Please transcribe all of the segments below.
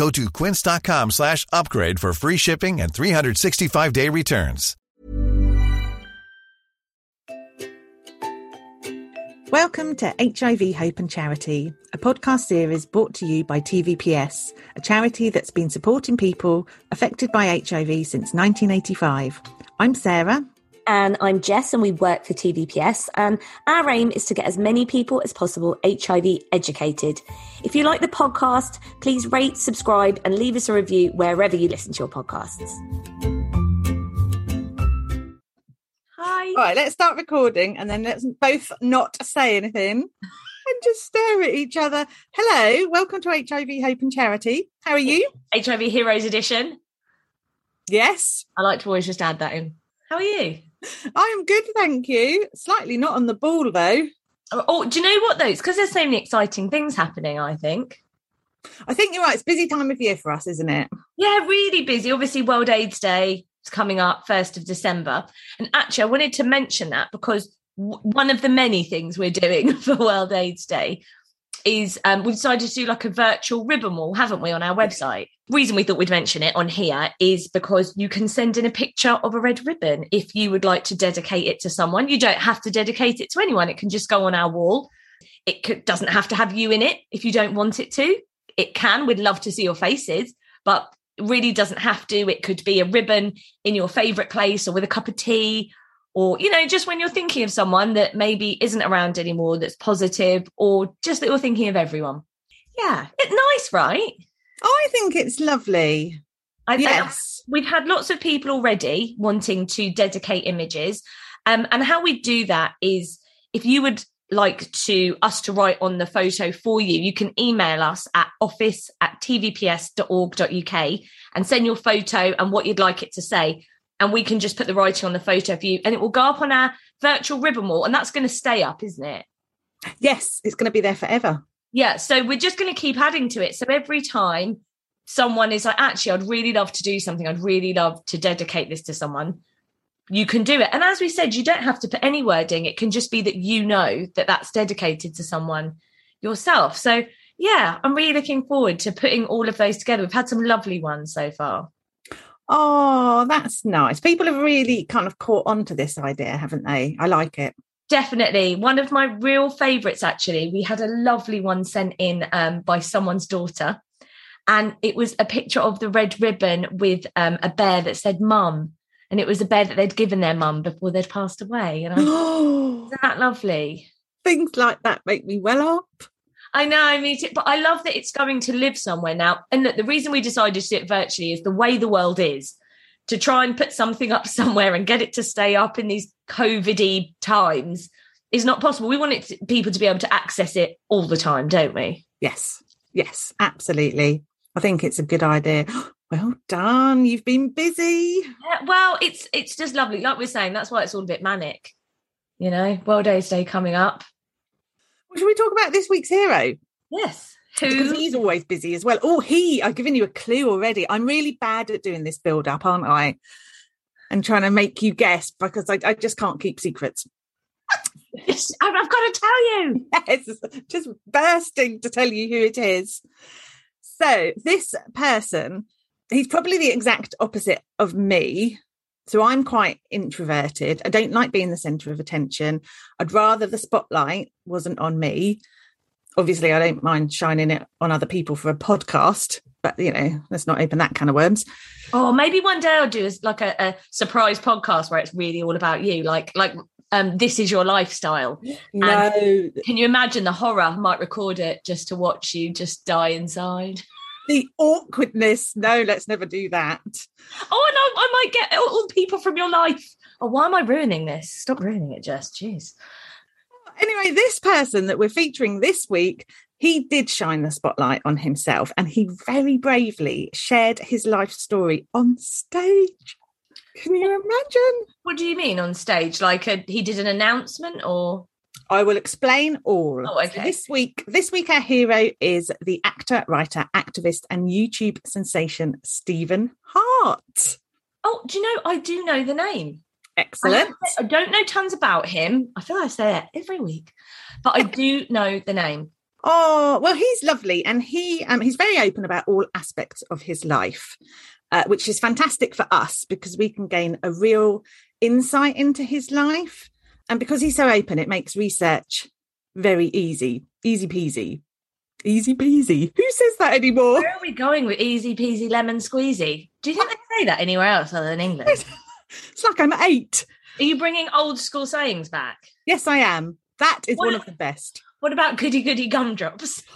Go to quince.com slash upgrade for free shipping and 365-day returns. Welcome to HIV Hope and Charity, a podcast series brought to you by TVPS, a charity that's been supporting people affected by HIV since 1985. I'm Sarah. And I'm Jess, and we work for TVPS. And our aim is to get as many people as possible HIV educated. If you like the podcast, please rate, subscribe, and leave us a review wherever you listen to your podcasts. Hi. All right, let's start recording and then let's both not say anything and just stare at each other. Hello, welcome to HIV Hope and Charity. How are you? HIV Heroes Edition. Yes. I like to always just add that in. How are you? I am good, thank you. Slightly not on the ball though. Oh, oh do you know what though? It's because there's so many exciting things happening, I think. I think you're right. It's busy time of year for us, isn't it? Yeah, really busy. Obviously, World AIDS Day is coming up 1st of December. And actually, I wanted to mention that because w- one of the many things we're doing for World AIDS Day is um, we decided to do like a virtual ribbon wall, haven't we, on our website? Reason we thought we'd mention it on here is because you can send in a picture of a red ribbon if you would like to dedicate it to someone. You don't have to dedicate it to anyone; it can just go on our wall. It could, doesn't have to have you in it if you don't want it to. It can. We'd love to see your faces, but really doesn't have to. It could be a ribbon in your favorite place or with a cup of tea or you know just when you're thinking of someone that maybe isn't around anymore that's positive or just that you're thinking of everyone. Yeah. It's nice right? I think it's lovely. I, Yes. we've had lots of people already wanting to dedicate images. Um, and how we do that is if you would like to us to write on the photo for you you can email us at office at tvps.org.uk and send your photo and what you'd like it to say and we can just put the writing on the photo for you and it will go up on our virtual ribbon wall and that's going to stay up isn't it? Yes, it's going to be there forever. yeah so we're just going to keep adding to it. So every time someone is like actually i'd really love to do something. I'd really love to dedicate this to someone you can do it. And as we said you don't have to put any wording. It can just be that you know that that's dedicated to someone yourself. So yeah i'm really looking forward to putting all of those together. We've had some lovely ones so far Oh, that's nice. People have really kind of caught on to this idea, haven't they? I like it. Definitely. One of my real favourites, actually. We had a lovely one sent in um, by someone's daughter. And it was a picture of the red ribbon with um, a bear that said mum. And it was a bear that they'd given their mum before they'd passed away. And I isn't that lovely? Things like that make me well up. I know, I me too. But I love that it's going to live somewhere now. And look, the reason we decided to do it virtually is the way the world is. To try and put something up somewhere and get it to stay up in these COVID times is not possible. We want it to, people to be able to access it all the time, don't we? Yes, yes, absolutely. I think it's a good idea. Well done. You've been busy. Yeah, well, it's it's just lovely. Like we're saying, that's why it's all a bit manic. You know, World AIDS Day coming up. Well, should we talk about this week's hero? Yes. Because he's always busy as well. Oh, he, I've given you a clue already. I'm really bad at doing this build up, aren't I? And trying to make you guess because I, I just can't keep secrets. I've got to tell you. Yes, just bursting to tell you who it is. So, this person he's probably the exact opposite of me. So I'm quite introverted. I don't like being the center of attention. I'd rather the spotlight wasn't on me. Obviously, I don't mind shining it on other people for a podcast, but you know, let's not open that kind of worms. Oh, maybe one day I'll do like a, a surprise podcast where it's really all about you, like like um, this is your lifestyle. No, And can you imagine the horror? I might record it just to watch you just die inside. The awkwardness. No, let's never do that. Oh and I might get all people from your life. Oh, why am I ruining this? Stop ruining it, Jess. Jeez. Anyway, this person that we're featuring this week, he did shine the spotlight on himself and he very bravely shared his life story on stage. Can you imagine? What do you mean on stage? Like a, he did an announcement or? I will explain all. Oh, So this week, this week our hero is the actor, writer, activist, and YouTube sensation Stephen Hart. Oh, do you know? I do know the name. Excellent. I don't know tons about him. I feel like I say it every week, but I do know the name. Oh well, he's lovely, and he um, he's very open about all aspects of his life, uh, which is fantastic for us because we can gain a real insight into his life, and because he's so open, it makes research very easy, easy peasy, easy peasy. Who says that anymore? Where are we going with easy peasy lemon squeezy? Do you think they say that anywhere else other than England? It's like I'm eight. Are you bringing old school sayings back? Yes, I am. That is What- one of the best. What about goody goody gumdrops?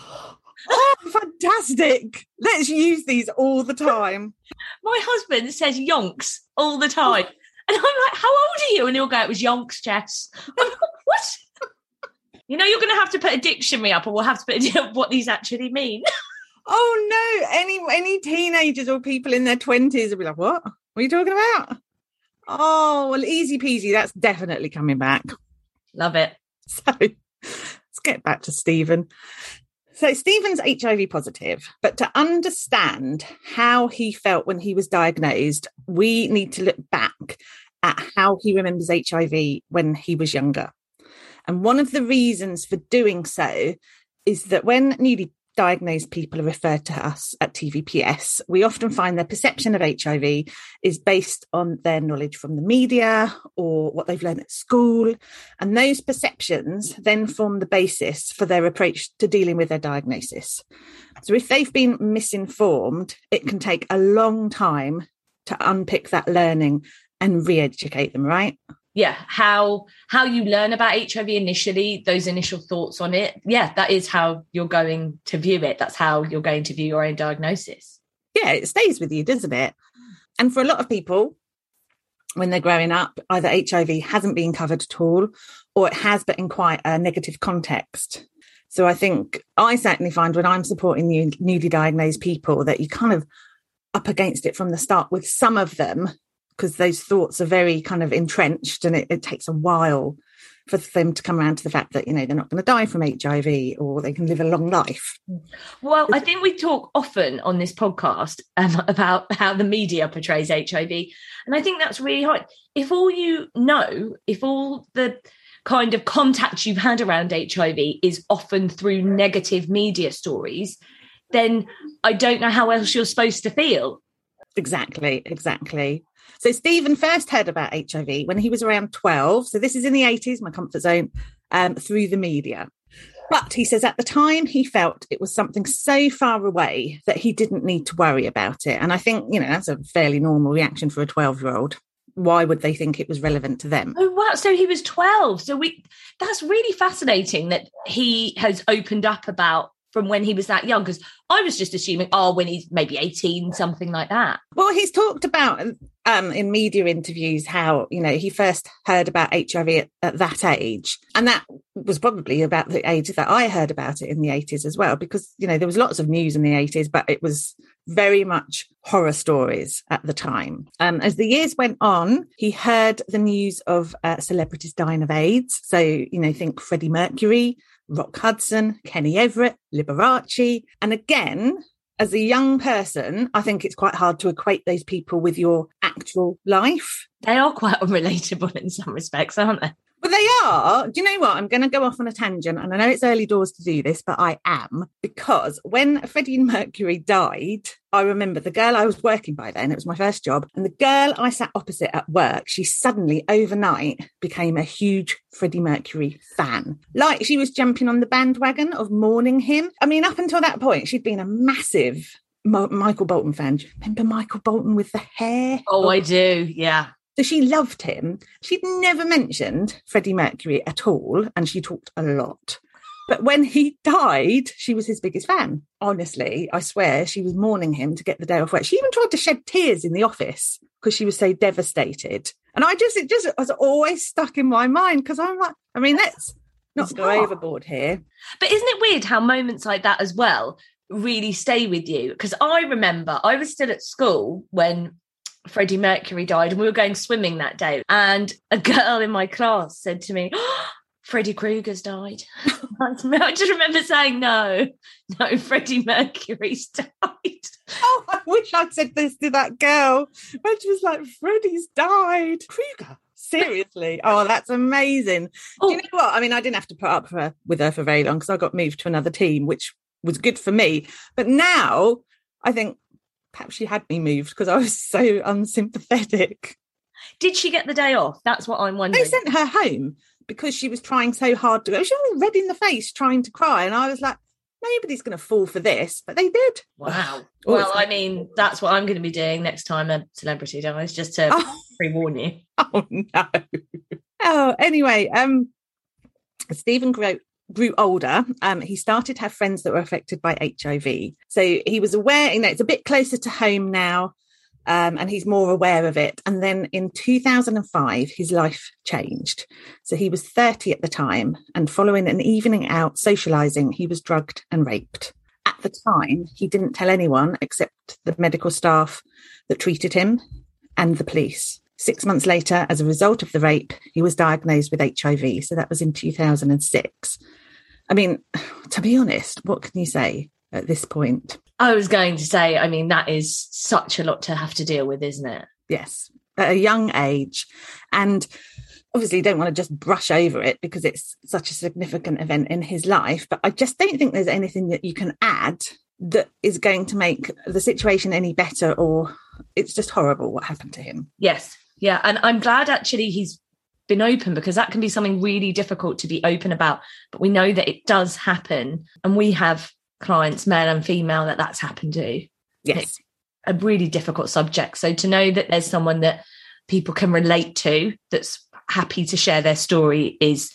Oh, fantastic! Let's use these all the time. My husband says yonks all the time. And I'm like, how old are you? And he'll go, it was yonks, Jess. I'm like, what? You know, you're going to have to put a dictionary up, or we'll have to put what these actually mean. Oh no! Any any teenagers or people in their twenties will be like, "What? What are you talking about?" Oh well, easy peasy. That's definitely coming back. Love it. So let's get back to Stephen. So Stephen's HIV positive, but to understand how he felt when he was diagnosed, we need to look back at how he remembers HIV when he was younger. And one of the reasons for doing so is that when newly diagnosed people are referred to us at TVPS, we often find their perception of HIV is based on their knowledge from the media or what they've learned at school. And those perceptions then form the basis for their approach to dealing with their diagnosis. So if they've been misinformed, it can take a long time to unpick that learning and re-educate them, right? Yeah, how how you learn about HIV initially, those initial thoughts on it. Yeah, that is how you're going to view it. That's how you're going to view your own diagnosis. Yeah, it stays with you, doesn't it? And for a lot of people, when they're growing up, either HIV hasn't been covered at all, or it has, but in quite a negative context. So I think I certainly find when I'm supporting new, newly diagnosed people that you kind of up against it from the start with some of them because those thoughts are very kind of entrenched and it, it takes a while for them to come around to the fact that you know they're not going to die from HIV or they can live a long life. Well, I think we talk often on this podcast um, about how the media portrays HIV. And I think that's really hard. If all you know, if all the kind of contact you've had around HIV is often through negative media stories, then I don't know how else you're supposed to feel. Exactly, exactly. So Stephen first heard about HIV when he was around 12. So this is in the 80s, my comfort zone, um, through the media. But he says at the time he felt it was something so far away that he didn't need to worry about it. And I think, you know, that's a fairly normal reaction for a 12 year old. why would they think it was relevant to them? Oh wow! So he was twelve. So we that's really fascinating that he has opened up about from when he was that young because I was just assuming, oh, when he's maybe 18, something like that. Well, he's talked about um, in media interviews how, you know, he first heard about HIV at, at, that age. And that was probably about the age that I heard about it in the 80s as well, because, you know, there was lots of news in the 80s, but it was very much horror stories at the time. Um, as the years went on, he heard the news of uh, celebrities dying of AIDS. So, you know, think Freddie Mercury, Rock Hudson, Kenny Everett, Liberace. And again, as a young person, I think it's quite hard to equate those people with your actual life. They are quite unrelatable in some respects, aren't they? But they are. Do you know what? I'm going to go off on a tangent, and I know it's early doors to do this, but I am because when Freddie Mercury died, I remember the girl I was working by then. It was my first job, and the girl I sat opposite at work, she suddenly overnight became a huge Freddie Mercury fan. Like she was jumping on the bandwagon of mourning him. I mean, up until that point, she'd been a massive Michael Bolton fan. Do you remember Michael Bolton with the hair? Oh, I oh. do. Yeah. So she loved him. She'd never mentioned Freddie Mercury at all, and she talked a lot. But when he died, she was his biggest fan. Honestly, I swear she was mourning him to get the day off work. She even tried to shed tears in the office because she was so devastated. And I just, it just was always stuck in my mind because I'm like, I mean, let's not go overboard here. But isn't it weird how moments like that as well really stay with you? Because I remember I was still at school when Freddie Mercury died, and we were going swimming that day. And a girl in my class said to me, oh, Freddie Krueger's died. I just remember saying, no, no, Freddie Mercury's died. Oh, I wish I'd said this to that girl. When she was like, Freddie's died. Krueger. Seriously. Oh, that's amazing. Oh. Do you oh. know what? I mean, I didn't have to put up for, with her for very long because I got moved to another team, which was good for me. But now I think perhaps she had me moved because I was so unsympathetic. Did she get the day off? That's what I'm wondering. They sent her home because she was trying so hard to go. She was all red in the face trying to cry. And I was like, nobody's going to fall for this. But they did. Wow. well, I mean, that's what I'm going to be doing next time a celebrity dies, just to oh. pre warn you. Oh, no. Oh, anyway, um, Stephen wrote grew older, um, he started to have friends that were affected by HIV. So he was aware, you know, it's a bit closer to home now, um, and he's more aware of it. And then in 2005, his life changed. So he was 30 at the time, and following an evening out socializing, he was drugged and raped. At the time, he didn't tell anyone except the medical staff that treated him and the police. Six months later, as a result of the rape, he was diagnosed with HIV. So that was in 2006. I mean, to be honest, what can you say at this point? I was going to say, I mean, that is such a lot to have to deal with, isn't it? Yes, at a young age. And obviously, you don't want to just brush over it because it's such a significant event in his life. But I just don't think there's anything that you can add that is going to make the situation any better or it's just horrible what happened to him. Yes. Yeah. And I'm glad actually he's been open because that can be something really difficult to be open about. But we know that it does happen. And we have clients, male and female, that that's happened to. Yes. It's a really difficult subject. So to know that there's someone that people can relate to that's happy to share their story is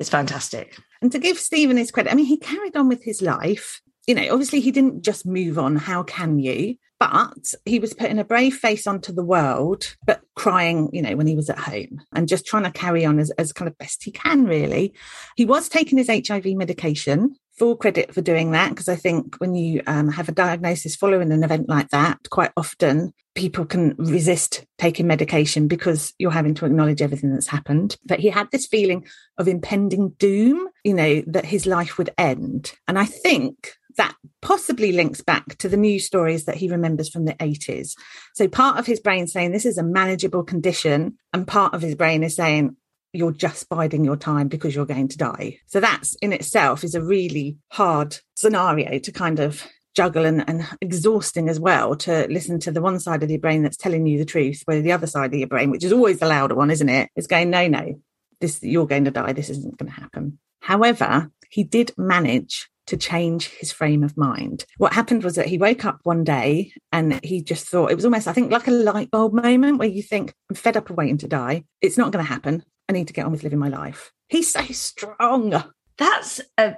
is fantastic. And to give Stephen his credit, I mean, he carried on with his life. You know, obviously he didn't just move on. How can you? But he was putting a brave face onto the world, but crying, you know, when he was at home and just trying to carry on as, as kind of best he can, really. He was taking his HIV medication, full credit for doing that, because I think when you um, have a diagnosis following an event like that, quite often people can resist taking medication because you're having to acknowledge everything that's happened. But he had this feeling of impending doom, you know, that his life would end. And I think that possibly links back to the news stories that he remembers from the 80s. So part of his brain saying this is a manageable condition, and part of his brain is saying you're just biding your time because you're going to die. So that's in itself is a really hard scenario to kind of juggle and, and exhausting as well to listen to the one side of your brain that's telling you the truth, where the other side of your brain, which is always the louder one, isn't it, is going, no, no, this you're going to die. This isn't going to happen. However, he did manage to change his frame of mind. What happened was that he woke up one day and he just thought it was almost, I think, like a light bulb moment where you think, I'm fed up of waiting to die. It's not going to happen. I need to get on with living my life. He's so strong. That's a,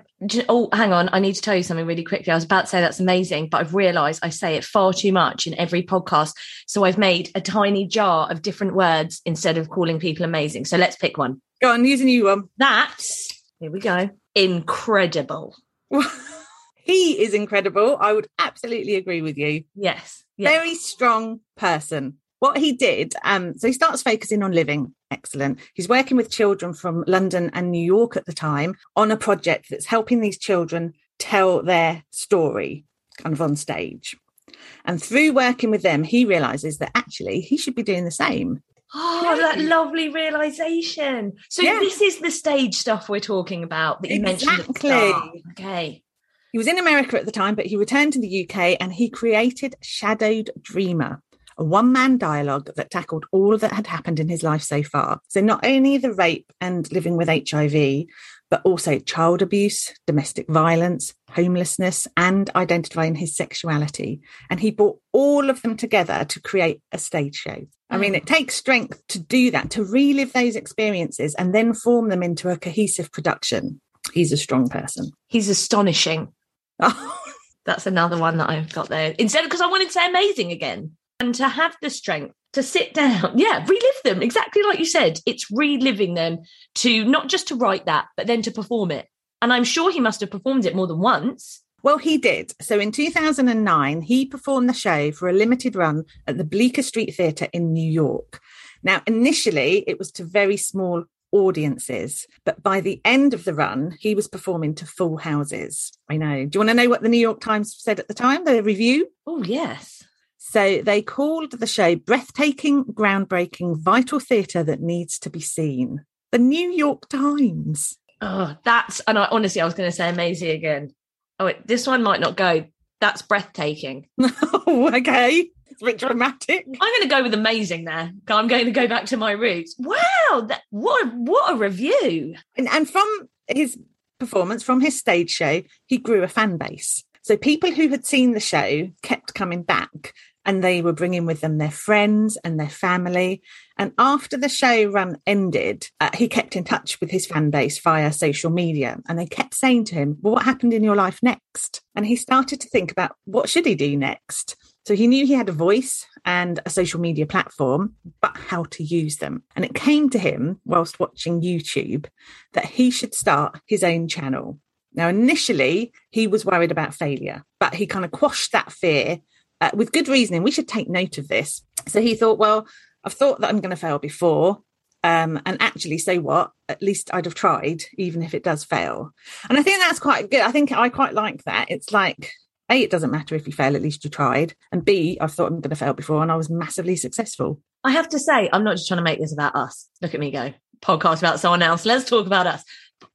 oh, hang on. I need to tell you something really quickly. I was about to say that's amazing, but I've realized I say it far too much in every podcast. So I've made a tiny jar of different words instead of calling people amazing. So let's pick one. Go on, use a new one. That's, here we go, incredible. He is incredible. I would absolutely agree with you. Yes. yes. Very strong person. What he did, um, so he starts focusing on living. Excellent. He's working with children from London and New York at the time on a project that's helping these children tell their story kind of on stage. And through working with them, he realizes that actually he should be doing the same. Oh, that lovely realization. So this is the stage stuff we're talking about that you exactly. mentioned. Okay. He was in America at the time, but he returned to the UK and he created Shadowed Dreamer, a one man dialogue that tackled all that had happened in his life so far. So, not only the rape and living with HIV, but also child abuse, domestic violence, homelessness, and identifying his sexuality. And he brought all of them together to create a stage show. I mean, it mm. takes strength to do that, to relive those experiences and then form them into a cohesive production. He's a strong person. He's astonishing. That's another one that I've got there. Instead, because I wanted to say amazing again and to have the strength to sit down, yeah, relive them exactly like you said. It's reliving them to not just to write that, but then to perform it. And I'm sure he must have performed it more than once. Well, he did. So in 2009, he performed the show for a limited run at the Bleecker Street Theatre in New York. Now, initially, it was to very small audiences, but by the end of the run, he was performing to full houses. I know. Do you want to know what the New York Times said at the time, the review? Oh, yes. So they called the show breathtaking, groundbreaking, vital theatre that needs to be seen. The New York Times. Oh, that's, and I honestly, I was going to say amazing again. Oh, wait, this one might not go. That's breathtaking. oh, okay. It's a bit dramatic. I'm going to go with amazing there. I'm going to go back to my roots. Wow, that, what, what a review. And, and from his performance, from his stage show, he grew a fan base. So people who had seen the show kept coming back and they were bringing with them their friends and their family. And after the show run ended, uh, he kept in touch with his fan base via social media and they kept saying to him, well, what happened in your life next? And he started to think about what should he do next? So he knew he had a voice and a social media platform, but how to use them. And it came to him whilst watching YouTube that he should start his own channel. Now, initially, he was worried about failure, but he kind of quashed that fear uh, with good reasoning. We should take note of this. So he thought, well, I've thought that I'm going to fail before. Um, and actually, so what? At least I'd have tried, even if it does fail. And I think that's quite good. I think I quite like that. It's like, A, it doesn't matter if you fail, at least you tried. And B, I've thought I'm going to fail before and I was massively successful. I have to say, I'm not just trying to make this about us. Look at me go. Podcast about someone else. Let's talk about us.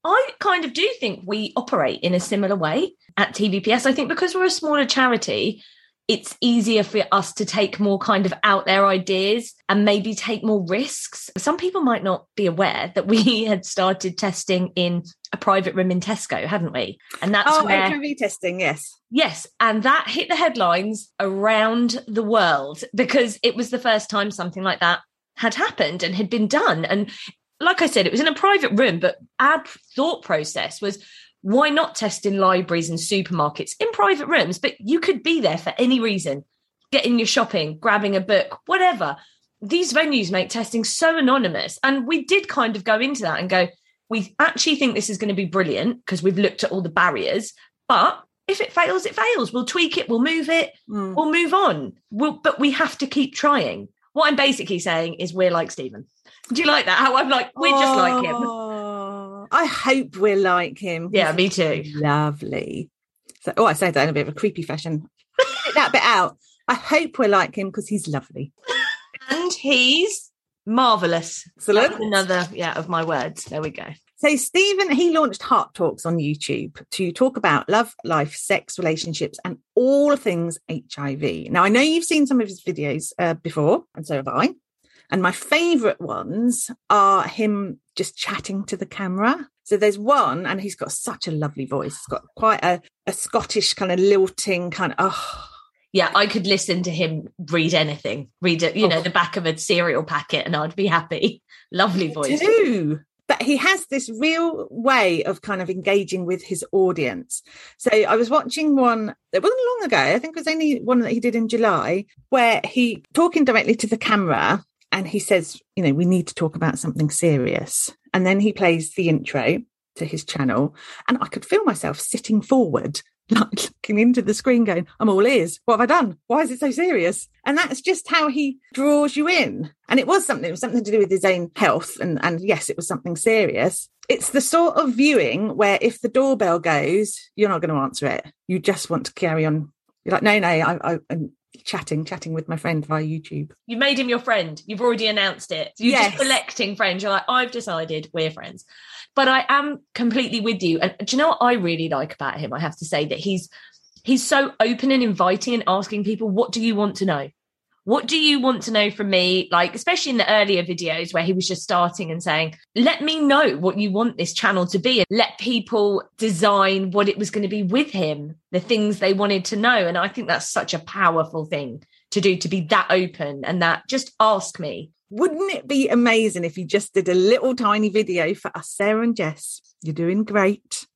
I kind of do think we operate in a similar way at TVPS. I think because we're a smaller charity, it's easier for us to take more kind of out there ideas and maybe take more risks. Some people might not be aware that we had started testing in a private room in Tesco, hadn't we? And that's oh, where, HIV testing, yes. Yes, and that hit the headlines around the world because it was the first time something like that had happened and had been done. And like I said, it was in a private room, but our thought process was why not test in libraries and supermarkets in private rooms? But you could be there for any reason, getting your shopping, grabbing a book, whatever. These venues make testing so anonymous. And we did kind of go into that and go, we actually think this is going to be brilliant because we've looked at all the barriers. But if it fails, it fails. We'll tweak it, we'll move it, mm. we'll move on. We'll, but we have to keep trying. What I'm basically saying is we're like Stephen. Do you like that? How I'm like, we're just like him. I hope we're like him. Yeah, me too. Lovely. So, oh, I say that in a bit of a creepy fashion. That bit out. I hope we're like him because he's lovely. And he's marvelous. Excellent. Another, yeah, of my words. There we go. So Stephen, he launched Hart Talks on YouTube to talk about love, life, sex, relationships, and all things HIV. Now, I know you've seen some of his videos uh, before, and so have I. And my favorite ones are him just chatting to the camera. So there's one, and he's got such a lovely voice. He's got quite a, a Scottish kind of lilting kind of, oh, Yeah, I could listen to him read anything, read it, you know, Oh. the back of a cereal packet, and I'd be happy. Lovely voice. too. But he has this real way of kind of engaging with his audience. So I was watching one, it wasn't long ago, I think it was only one that he did in July, where he talking directly to the camera and he says, you know, we need to talk about something serious. And then he plays the intro to his channel. And I could feel myself sitting forward, like looking into the screen, going, I'm all ears. What have I done? Why is it so serious? And that's just how he draws you in. And it was something, it was something to do with his own health. And, and yes, it was something serious. It's the sort of viewing where if the doorbell goes, you're not going to answer it. You just want to carry on. You're like, no, no, I, I, chatting, chatting with my friend via YouTube. You made him your friend. You've already announced it. You're Yes. just collecting friends. You're like, I've decided we're friends. But I am completely with you. And do you know what I really like about him? I have to say that he's he's so open and inviting and asking people, what do you want to know? What do you want to know from me? Like, especially in the earlier videos where he was just starting and saying, let me know what you want this channel to be and let people design what it was going to be with him, the things they wanted to know. And I think that's such a powerful thing to do, to be that open and that just ask me. Wouldn't it be amazing if you just did a little tiny video for us, Sarah and Jess? You're doing great.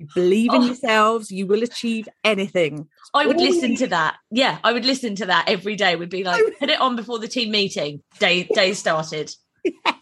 You believe in Oh. yourselves. You will achieve anything. I would listen to that. Yeah, I would listen to that every day. Would be like, put it on before the team meeting. Day day started.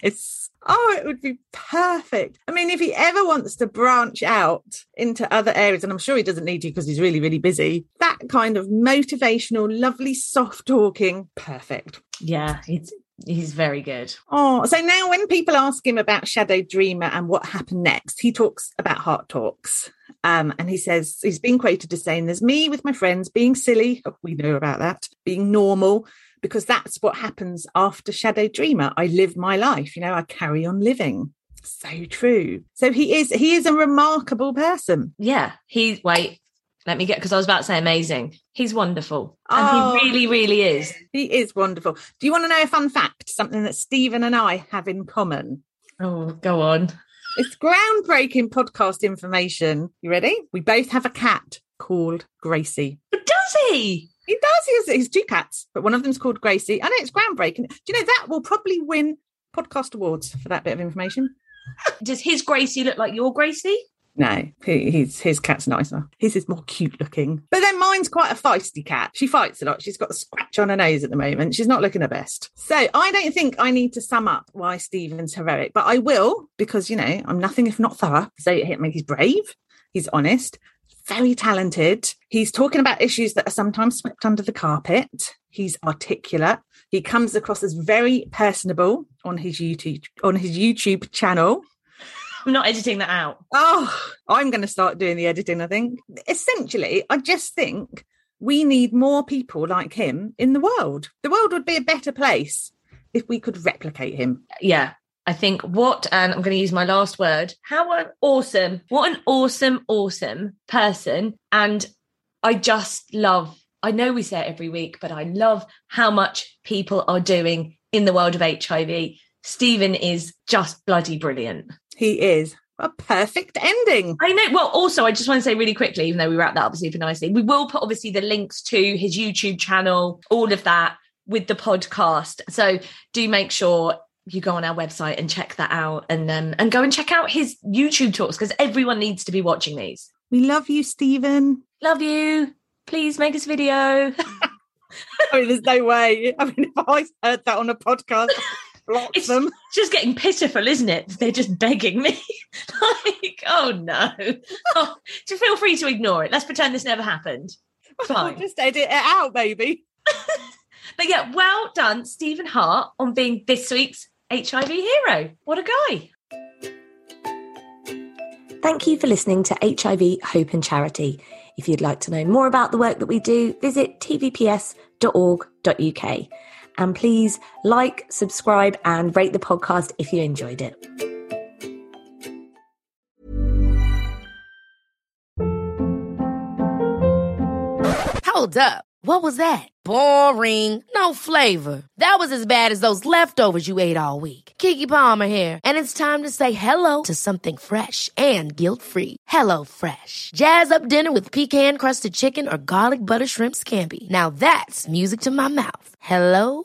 Yes. Oh, it would be perfect. I mean, if he ever wants to branch out into other areas, and I'm sure he doesn't need to because he's really, really busy, that kind of motivational, lovely, soft talking, perfect. Yeah, he's he's very good. Oh, so now when people ask him about Shadow Dreamer and what happened next, he talks about Hart Talks. Um, and he says he's been quoted as saying, There's me with my friends being silly. Oh, we know about that, being normal, because that's what happens after Shadow Dreamer. I live my life, you know, I carry on living. So true. So he is he is a remarkable person. Yeah, he wait. Let me get because I was about to say amazing. He's wonderful, Oh. and he oh. really, really is. He is wonderful. Do you want to know a fun fact? Something that Stephen and I have in common. Oh, go on. It's groundbreaking podcast information. You ready? We both have a cat called Gracie. But does he? He does. He has, he has two cats, but one of them's called Gracie. I know it's groundbreaking. Do you know that will probably win podcast awards for that bit of information? Does his Gracie look like your Gracie? No, he, he's, his cat's nicer. His is more cute looking. But then mine's quite a feisty cat. She fights a lot. She's got a scratch on her nose at the moment. She's not looking her best. So I don't think I need to sum up why Stephen's heroic, but I will because, you know, I'm nothing if not thorough. So I mean, he's brave, he's honest, very talented. He's talking about issues that are sometimes swept under the carpet. He's articulate. He comes across as very personable on his YouTube on his YouTube channel. I'm not editing that out. Oh, I'm going to start doing the editing, I think. Essentially, I just think we need more people like him in the world. The world would be a better place if we could replicate him. yeah, I think what, and I'm going to use my last word. How an awesome, what an awesome, awesome person. And I just love, I know we say it every week, but I love how much people are doing in the world of HIV. Stephen is just bloody brilliant. He is a perfect ending. I know. Well, also, I just want to say really quickly, even though we wrapped that up super nicely, we will put obviously the links to his YouTube channel, all of that with the podcast. So do make sure you go on our website and check that out and um, and go and check out his YouTube talks because everyone needs to be watching these. We love you, Stephen. Love you. Please make us a video. I mean, there's no way. I mean, if I heard that on a podcast, block It's them. just getting pitiful, isn't it? They're just begging me. like, oh no. Oh, just feel free to ignore it. Let's pretend this never happened. I'll Fine. just edit it out, maybe. But yeah, well done, Stephen Hart, on being this week's HIV hero. What a guy. Thank you for listening to HIV Hope and Charity. If you'd like to know more about the work that we do, visit tvps.org.uk. And please like, subscribe, and rate the podcast if you enjoyed it. Hold up. What was that? Boring. No flavor. That was as bad as those leftovers you ate all week. Keke Palmer here, and it's time to say hello to something fresh and guilt-free. Hello Fresh. Jazz up dinner with pecan-crusted chicken or garlic butter shrimp scampi. Now that's music to my mouth. Hello